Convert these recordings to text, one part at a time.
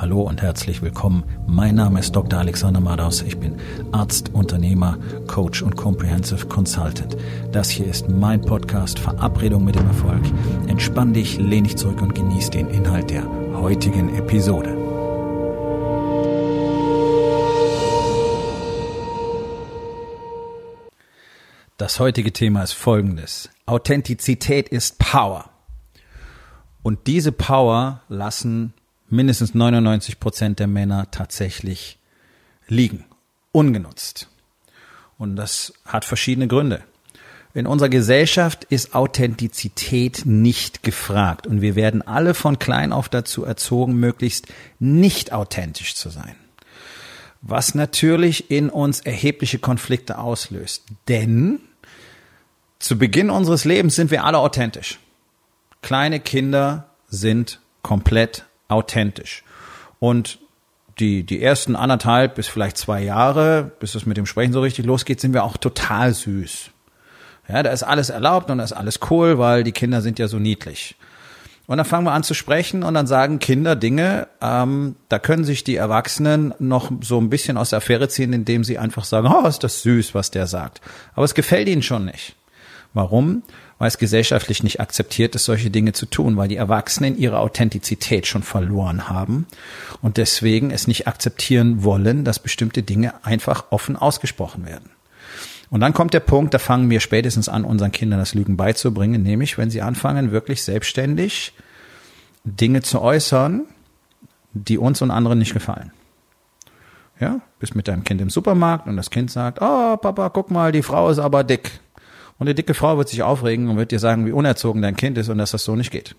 Hallo und herzlich willkommen. Mein Name ist Dr. Alexander Madaus. Ich bin Arzt, Unternehmer, Coach und Comprehensive Consultant. Das hier ist mein Podcast Verabredung mit dem Erfolg. Entspann dich, lehn dich zurück und genieß den Inhalt der heutigen Episode. Das heutige Thema ist folgendes. Authentizität ist Power. Und diese Power lassen mindestens 99 Prozent der Männer tatsächlich liegen, ungenutzt. Und das hat verschiedene Gründe. In unserer Gesellschaft ist Authentizität nicht gefragt und wir werden alle von klein auf dazu erzogen, möglichst nicht authentisch zu sein. Was natürlich in uns erhebliche Konflikte auslöst. Denn zu Beginn unseres Lebens sind wir alle authentisch. Kleine Kinder sind komplett authentisch. Und die, die ersten anderthalb bis vielleicht zwei Jahre, bis es mit dem Sprechen so richtig losgeht, sind wir auch total süß. Ja, da ist alles erlaubt und da ist alles cool, weil die Kinder sind ja so niedlich. Und dann fangen wir an zu sprechen und dann sagen Kinder Dinge, ähm, da können sich die Erwachsenen noch so ein bisschen aus der Affäre ziehen, indem sie einfach sagen, oh, ist das süß, was der sagt. Aber es gefällt ihnen schon nicht. Warum? Weil es gesellschaftlich nicht akzeptiert ist, solche Dinge zu tun, weil die Erwachsenen ihre Authentizität schon verloren haben und deswegen es nicht akzeptieren wollen, dass bestimmte Dinge einfach offen ausgesprochen werden. Und dann kommt der Punkt, da fangen wir spätestens an, unseren Kindern das Lügen beizubringen, nämlich wenn sie anfangen, wirklich selbstständig Dinge zu äußern, die uns und anderen nicht gefallen. Ja, bist mit deinem Kind im Supermarkt und das Kind sagt, oh Papa, guck mal, die Frau ist aber dick. Und eine dicke Frau wird sich aufregen und wird dir sagen, wie unerzogen dein Kind ist und dass das so nicht geht.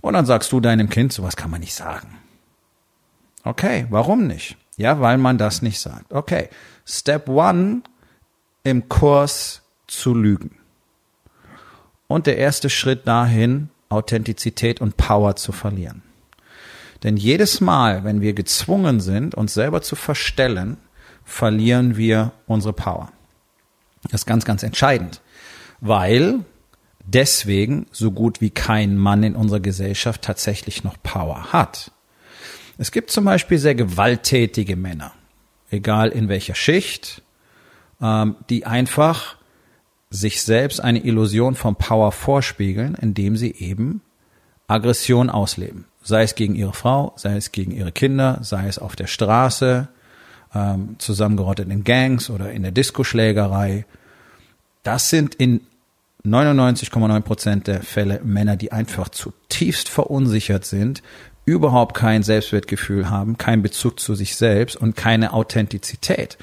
Und dann sagst du deinem Kind, sowas kann man nicht sagen. Okay, warum nicht? Ja, weil man das nicht sagt. Okay, Step one im Kurs zu lügen. Und der erste Schritt dahin, Authentizität und Power zu verlieren. Denn jedes Mal, wenn wir gezwungen sind, uns selber zu verstellen, verlieren wir unsere Power. Das ist ganz, ganz entscheidend, weil deswegen so gut wie kein Mann in unserer Gesellschaft tatsächlich noch Power hat. Es gibt zum Beispiel sehr gewalttätige Männer, egal in welcher Schicht, ähm, die einfach sich selbst eine Illusion von Power vorspiegeln, indem sie eben Aggression ausleben. Sei es gegen ihre Frau, sei es gegen ihre Kinder, sei es auf der Straße, ähm, zusammengerottet in Gangs oder in der Diskoschlägerei. Das sind in 99,9 Prozent der Fälle Männer, die einfach zutiefst verunsichert sind, überhaupt kein Selbstwertgefühl haben, keinen Bezug zu sich selbst und keine Authentizität.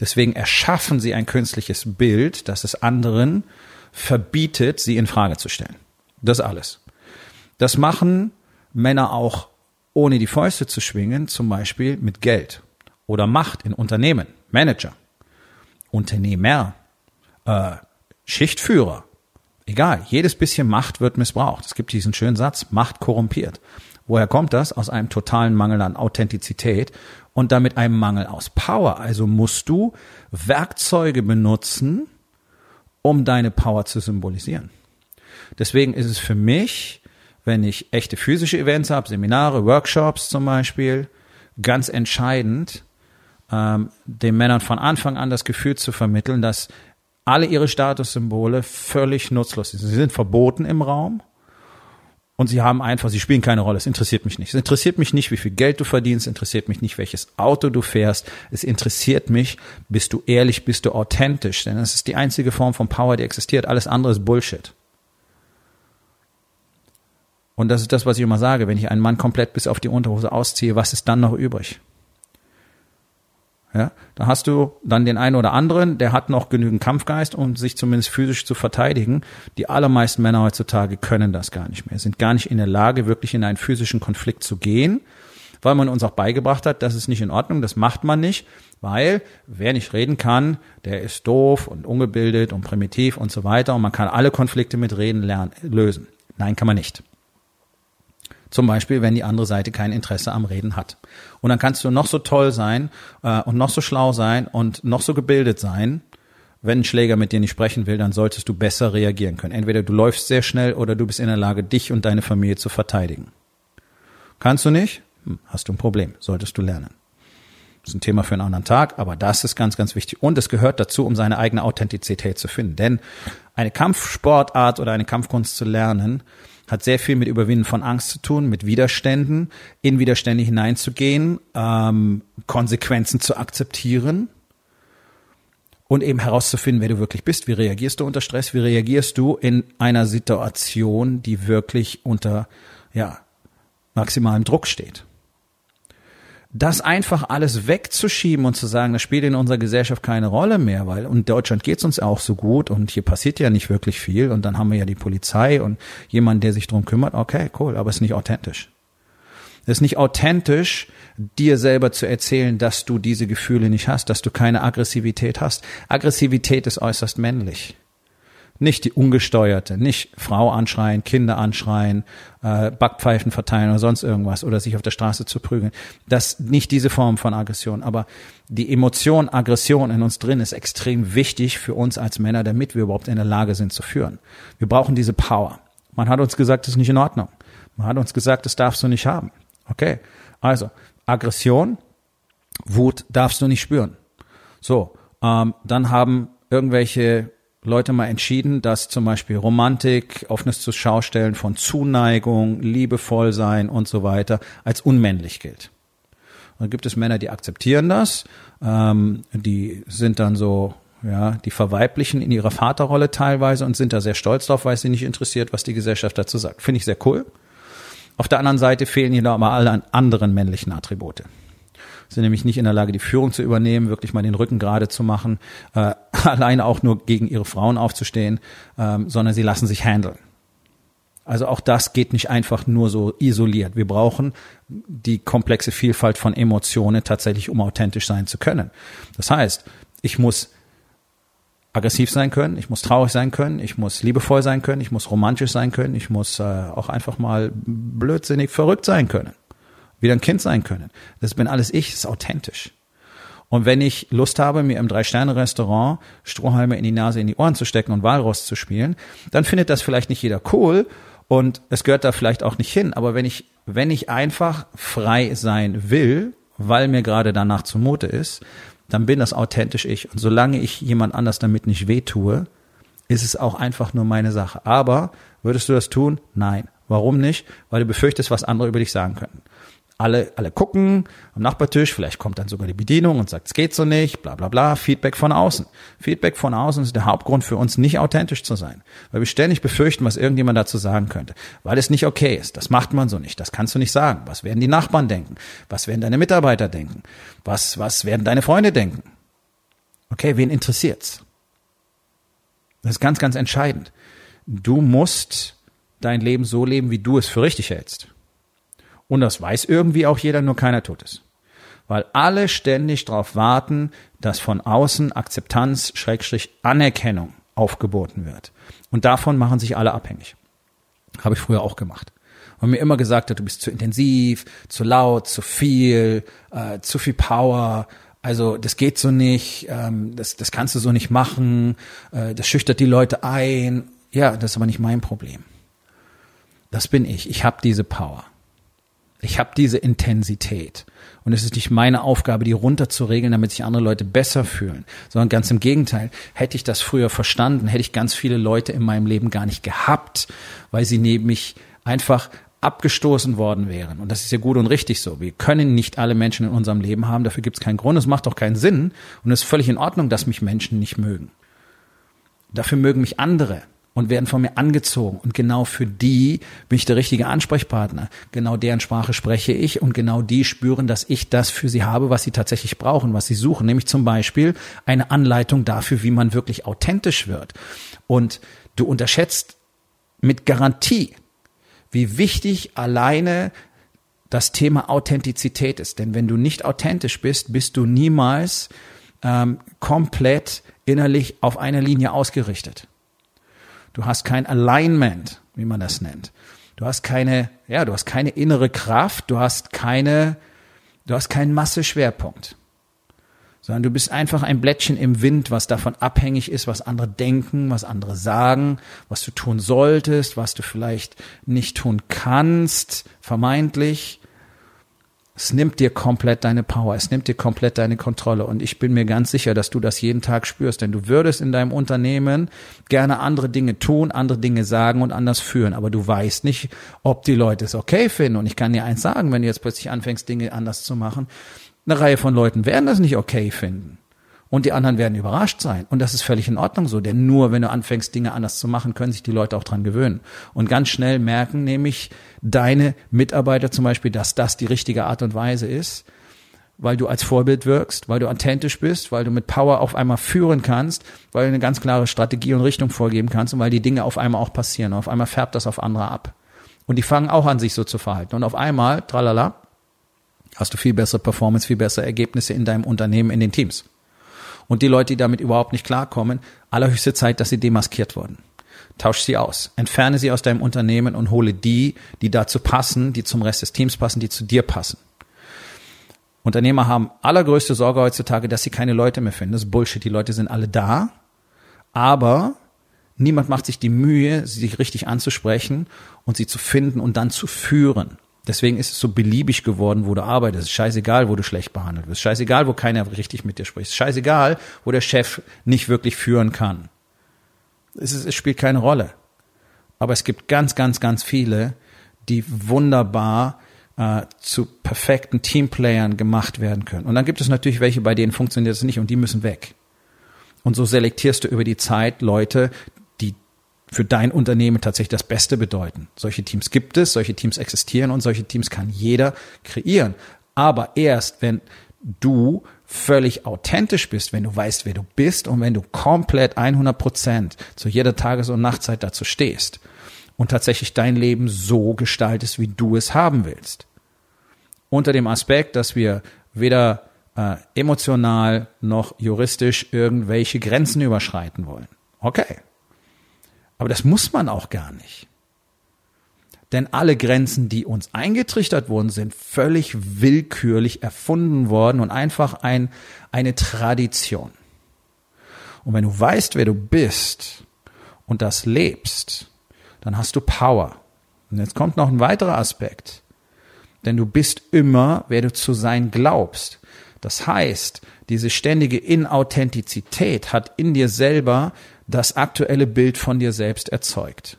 Deswegen erschaffen sie ein künstliches Bild, das es anderen verbietet, sie in Frage zu stellen. Das alles. Das machen Männer auch ohne die Fäuste zu schwingen, zum Beispiel mit Geld oder Macht in Unternehmen, Manager, Unternehmer, äh, Schichtführer. Egal, jedes bisschen Macht wird missbraucht. Es gibt diesen schönen Satz, Macht korrumpiert. Woher kommt das? Aus einem totalen Mangel an Authentizität und damit einem Mangel aus Power. Also musst du Werkzeuge benutzen, um deine Power zu symbolisieren. Deswegen ist es für mich, wenn ich echte physische Events habe, Seminare, Workshops zum Beispiel, ganz entscheidend, ähm, den Männern von Anfang an das Gefühl zu vermitteln, dass alle ihre Statussymbole völlig nutzlos sind. Sie sind verboten im Raum und sie haben einfach, sie spielen keine Rolle. Es interessiert mich nicht. Es interessiert mich nicht, wie viel Geld du verdienst. Es interessiert mich nicht, welches Auto du fährst. Es interessiert mich, bist du ehrlich, bist du authentisch. Denn das ist die einzige Form von Power, die existiert. Alles andere ist Bullshit. Und das ist das, was ich immer sage. Wenn ich einen Mann komplett bis auf die Unterhose ausziehe, was ist dann noch übrig? Ja, da hast du dann den einen oder anderen, der hat noch genügend Kampfgeist, um sich zumindest physisch zu verteidigen. Die allermeisten Männer heutzutage können das gar nicht mehr, sind gar nicht in der Lage, wirklich in einen physischen Konflikt zu gehen, weil man uns auch beigebracht hat, das ist nicht in Ordnung, das macht man nicht, weil wer nicht reden kann, der ist doof und ungebildet und primitiv und so weiter und man kann alle Konflikte mit Reden lernen, lösen. Nein, kann man nicht. Zum Beispiel, wenn die andere Seite kein Interesse am Reden hat. Und dann kannst du noch so toll sein äh, und noch so schlau sein und noch so gebildet sein. Wenn ein Schläger mit dir nicht sprechen will, dann solltest du besser reagieren können. Entweder du läufst sehr schnell oder du bist in der Lage, dich und deine Familie zu verteidigen. Kannst du nicht? hm, hast du ein Problem, solltest du lernen. Das ist ein Thema für einen anderen Tag, aber das ist ganz, ganz wichtig. Und es gehört dazu, um seine eigene Authentizität zu finden. Denn eine Kampfsportart oder eine Kampfkunst zu lernen, hat sehr viel mit Überwinden von Angst zu tun, mit Widerständen, in Widerstände hineinzugehen, ähm, Konsequenzen zu akzeptieren und eben herauszufinden, wer du wirklich bist. Wie reagierst du unter Stress? Wie reagierst du in einer Situation, die wirklich unter ja, maximalem Druck steht? Das einfach alles wegzuschieben und zu sagen, das spielt in unserer Gesellschaft keine Rolle mehr, weil in Deutschland geht's uns auch so gut und hier passiert ja nicht wirklich viel und dann haben wir ja die Polizei und jemand, der sich drum kümmert. Okay, cool, aber es ist nicht authentisch. Es ist nicht authentisch, dir selber zu erzählen, dass du diese Gefühle nicht hast, dass du keine Aggressivität hast. Aggressivität ist äußerst männlich. Nicht die ungesteuerte, nicht Frau anschreien, Kinder anschreien, äh, Backpfeifen verteilen oder sonst irgendwas oder sich auf der Straße zu prügeln. Das nicht diese Form von Aggression, aber die Emotion Aggression in uns drin ist extrem wichtig für uns als Männer, damit wir überhaupt in der Lage sind zu führen. Wir brauchen diese Power. Man hat uns gesagt, das ist nicht in Ordnung. Man hat uns gesagt, das darfst du nicht haben. Okay, also Aggression, Wut darfst du nicht spüren. So, ähm, dann haben irgendwelche Leute mal entschieden, dass zum Beispiel Romantik, offenes zu Schaustellen von Zuneigung, liebevoll sein und so weiter als unmännlich gilt. Und dann gibt es Männer, die akzeptieren das, ähm, die sind dann so, ja, die verweiblichen in ihrer Vaterrolle teilweise und sind da sehr stolz drauf, weil sie nicht interessiert, was die Gesellschaft dazu sagt. Finde ich sehr cool. Auf der anderen Seite fehlen ihnen aber alle anderen männlichen Attribute sind nämlich nicht in der Lage, die Führung zu übernehmen, wirklich mal den Rücken gerade zu machen, äh, alleine auch nur gegen ihre Frauen aufzustehen, ähm, sondern sie lassen sich handeln. Also auch das geht nicht einfach nur so isoliert. Wir brauchen die komplexe Vielfalt von Emotionen tatsächlich, um authentisch sein zu können. Das heißt, ich muss aggressiv sein können, ich muss traurig sein können, ich muss liebevoll sein können, ich muss romantisch sein können, ich muss äh, auch einfach mal blödsinnig verrückt sein können wieder ein Kind sein können. Das bin alles ich, das ist authentisch. Und wenn ich Lust habe, mir im Drei-Sterne-Restaurant Strohhalme in die Nase, in die Ohren zu stecken und Walross zu spielen, dann findet das vielleicht nicht jeder cool und es gehört da vielleicht auch nicht hin. Aber wenn ich, wenn ich einfach frei sein will, weil mir gerade danach zumute ist, dann bin das authentisch ich. Und solange ich jemand anders damit nicht wehtue, ist es auch einfach nur meine Sache. Aber würdest du das tun? Nein. Warum nicht? Weil du befürchtest, was andere über dich sagen könnten alle, alle gucken am Nachbartisch, vielleicht kommt dann sogar die Bedienung und sagt, es geht so nicht, bla bla bla, Feedback von außen. Feedback von außen ist der Hauptgrund für uns, nicht authentisch zu sein. Weil wir ständig befürchten, was irgendjemand dazu sagen könnte. Weil es nicht okay ist. Das macht man so nicht. Das kannst du nicht sagen. Was werden die Nachbarn denken? Was werden deine Mitarbeiter denken? Was, was werden deine Freunde denken? Okay, wen interessiert's? Das ist ganz, ganz entscheidend. Du musst dein Leben so leben, wie du es für richtig hältst. Und das weiß irgendwie auch jeder, nur keiner tut es. Weil alle ständig darauf warten, dass von außen Akzeptanz, Schrägstrich, Anerkennung aufgeboten wird. Und davon machen sich alle abhängig. Habe ich früher auch gemacht. Und mir immer gesagt hat, du bist zu intensiv, zu laut, zu viel, äh, zu viel Power, also das geht so nicht, ähm, das, das kannst du so nicht machen, äh, das schüchtert die Leute ein. Ja, das ist aber nicht mein Problem. Das bin ich. Ich habe diese Power. Ich habe diese Intensität. Und es ist nicht meine Aufgabe, die runterzuregeln, damit sich andere Leute besser fühlen, sondern ganz im Gegenteil. Hätte ich das früher verstanden, hätte ich ganz viele Leute in meinem Leben gar nicht gehabt, weil sie neben mich einfach abgestoßen worden wären. Und das ist ja gut und richtig so. Wir können nicht alle Menschen in unserem Leben haben, dafür gibt es keinen Grund, es macht auch keinen Sinn. Und es ist völlig in Ordnung, dass mich Menschen nicht mögen. Dafür mögen mich andere und werden von mir angezogen. Und genau für die bin ich der richtige Ansprechpartner. Genau deren Sprache spreche ich und genau die spüren, dass ich das für sie habe, was sie tatsächlich brauchen, was sie suchen. Nämlich zum Beispiel eine Anleitung dafür, wie man wirklich authentisch wird. Und du unterschätzt mit Garantie, wie wichtig alleine das Thema Authentizität ist. Denn wenn du nicht authentisch bist, bist du niemals ähm, komplett innerlich auf einer Linie ausgerichtet. Du hast kein Alignment, wie man das nennt. Du hast keine, ja, du hast keine innere Kraft, du hast keine, du hast keinen Masseschwerpunkt. Sondern du bist einfach ein Blättchen im Wind, was davon abhängig ist, was andere denken, was andere sagen, was du tun solltest, was du vielleicht nicht tun kannst, vermeintlich. Es nimmt dir komplett deine Power, es nimmt dir komplett deine Kontrolle. Und ich bin mir ganz sicher, dass du das jeden Tag spürst, denn du würdest in deinem Unternehmen gerne andere Dinge tun, andere Dinge sagen und anders führen. Aber du weißt nicht, ob die Leute es okay finden. Und ich kann dir eins sagen, wenn du jetzt plötzlich anfängst, Dinge anders zu machen, eine Reihe von Leuten werden das nicht okay finden. Und die anderen werden überrascht sein. Und das ist völlig in Ordnung so. Denn nur wenn du anfängst, Dinge anders zu machen, können sich die Leute auch dran gewöhnen. Und ganz schnell merken nämlich deine Mitarbeiter zum Beispiel, dass das die richtige Art und Weise ist, weil du als Vorbild wirkst, weil du authentisch bist, weil du mit Power auf einmal führen kannst, weil du eine ganz klare Strategie und Richtung vorgeben kannst und weil die Dinge auf einmal auch passieren. Und auf einmal färbt das auf andere ab. Und die fangen auch an, sich so zu verhalten. Und auf einmal, tralala, hast du viel bessere Performance, viel bessere Ergebnisse in deinem Unternehmen, in den Teams. Und die Leute, die damit überhaupt nicht klarkommen, allerhöchste Zeit, dass sie demaskiert wurden. Tausch sie aus. Entferne sie aus deinem Unternehmen und hole die, die dazu passen, die zum Rest des Teams passen, die zu dir passen. Unternehmer haben allergrößte Sorge heutzutage, dass sie keine Leute mehr finden. Das ist Bullshit. Die Leute sind alle da, aber niemand macht sich die Mühe, sie richtig anzusprechen und sie zu finden und dann zu führen. Deswegen ist es so beliebig geworden, wo du arbeitest. Es ist scheißegal, wo du schlecht behandelt wirst. Scheißegal, wo keiner richtig mit dir spricht. Scheißegal, wo der Chef nicht wirklich führen kann. Es, ist, es spielt keine Rolle. Aber es gibt ganz, ganz, ganz viele, die wunderbar äh, zu perfekten Teamplayern gemacht werden können. Und dann gibt es natürlich welche, bei denen funktioniert es nicht und die müssen weg. Und so selektierst du über die Zeit Leute, für dein Unternehmen tatsächlich das Beste bedeuten. Solche Teams gibt es, solche Teams existieren und solche Teams kann jeder kreieren. Aber erst, wenn du völlig authentisch bist, wenn du weißt, wer du bist und wenn du komplett 100 Prozent zu jeder Tages- und Nachtzeit dazu stehst und tatsächlich dein Leben so gestaltest, wie du es haben willst. Unter dem Aspekt, dass wir weder äh, emotional noch juristisch irgendwelche Grenzen überschreiten wollen. Okay, aber das muss man auch gar nicht. Denn alle Grenzen, die uns eingetrichtert wurden, sind völlig willkürlich erfunden worden und einfach ein, eine Tradition. Und wenn du weißt, wer du bist und das lebst, dann hast du Power. Und jetzt kommt noch ein weiterer Aspekt. Denn du bist immer, wer du zu sein glaubst. Das heißt, diese ständige Inauthentizität hat in dir selber das aktuelle Bild von dir selbst erzeugt.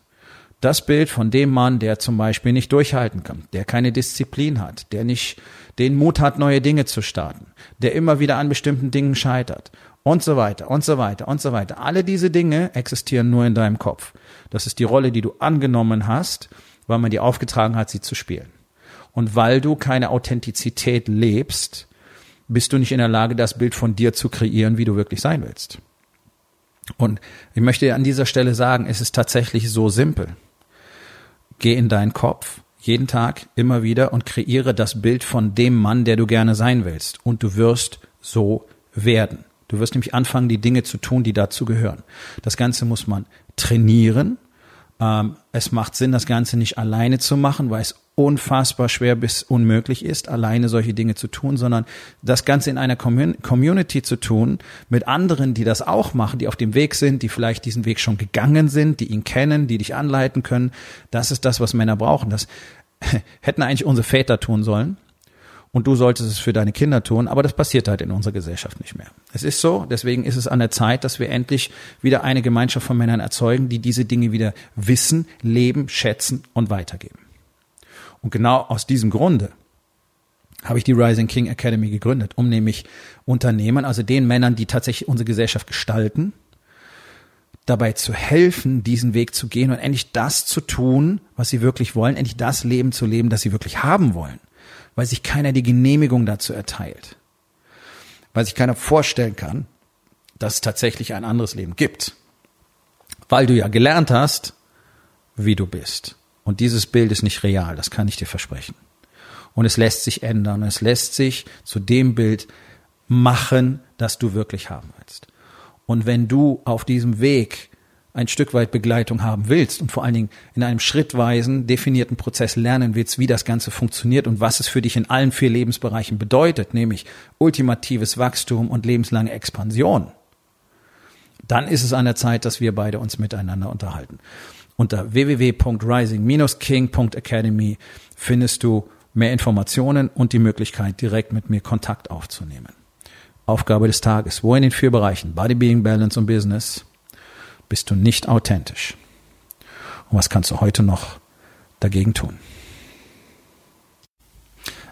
Das Bild von dem Mann, der zum Beispiel nicht durchhalten kann, der keine Disziplin hat, der nicht den Mut hat, neue Dinge zu starten, der immer wieder an bestimmten Dingen scheitert und so weiter und so weiter und so weiter. Alle diese Dinge existieren nur in deinem Kopf. Das ist die Rolle, die du angenommen hast, weil man dir aufgetragen hat, sie zu spielen. Und weil du keine Authentizität lebst, bist du nicht in der Lage, das Bild von dir zu kreieren, wie du wirklich sein willst. Und ich möchte an dieser Stelle sagen, es ist tatsächlich so simpel. Geh in deinen Kopf jeden Tag immer wieder und kreiere das Bild von dem Mann, der du gerne sein willst. Und du wirst so werden. Du wirst nämlich anfangen, die Dinge zu tun, die dazu gehören. Das Ganze muss man trainieren. Ähm, es macht Sinn, das Ganze nicht alleine zu machen, weil es unfassbar schwer bis unmöglich ist, alleine solche Dinge zu tun, sondern das Ganze in einer Community zu tun, mit anderen, die das auch machen, die auf dem Weg sind, die vielleicht diesen Weg schon gegangen sind, die ihn kennen, die dich anleiten können. Das ist das, was Männer brauchen. Das hätten eigentlich unsere Väter tun sollen. Und du solltest es für deine Kinder tun, aber das passiert halt in unserer Gesellschaft nicht mehr. Es ist so, deswegen ist es an der Zeit, dass wir endlich wieder eine Gemeinschaft von Männern erzeugen, die diese Dinge wieder wissen, leben, schätzen und weitergeben. Und genau aus diesem Grunde habe ich die Rising King Academy gegründet, um nämlich Unternehmern, also den Männern, die tatsächlich unsere Gesellschaft gestalten, dabei zu helfen, diesen Weg zu gehen und endlich das zu tun, was sie wirklich wollen, endlich das Leben zu leben, das sie wirklich haben wollen, weil sich keiner die Genehmigung dazu erteilt, weil sich keiner vorstellen kann, dass es tatsächlich ein anderes Leben gibt, weil du ja gelernt hast, wie du bist. Und dieses Bild ist nicht real, das kann ich dir versprechen. Und es lässt sich ändern. Es lässt sich zu dem Bild machen, das du wirklich haben willst. Und wenn du auf diesem Weg ein Stück weit Begleitung haben willst und vor allen Dingen in einem schrittweisen, definierten Prozess lernen willst, wie das Ganze funktioniert und was es für dich in allen vier Lebensbereichen bedeutet, nämlich ultimatives Wachstum und lebenslange Expansion, dann ist es an der Zeit, dass wir beide uns miteinander unterhalten. Unter www.rising-king.academy findest du mehr Informationen und die Möglichkeit, direkt mit mir Kontakt aufzunehmen. Aufgabe des Tages. Wo in den vier Bereichen Body, Being, Balance und Business bist du nicht authentisch? Und was kannst du heute noch dagegen tun?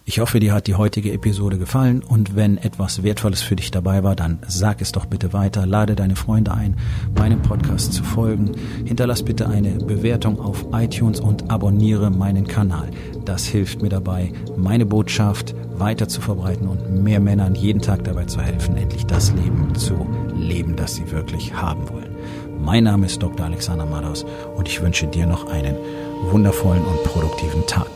Ich hoffe, dir hat die heutige Episode gefallen und wenn etwas Wertvolles für dich dabei war, dann sag es doch bitte weiter, lade deine Freunde ein, meinem Podcast zu folgen, hinterlass bitte eine Bewertung auf iTunes und abonniere meinen Kanal. Das hilft mir dabei, meine Botschaft weiter zu verbreiten und mehr Männern jeden Tag dabei zu helfen, endlich das Leben zu leben, das sie wirklich haben wollen. Mein Name ist Dr. Alexander Madaus und ich wünsche dir noch einen wundervollen und produktiven Tag.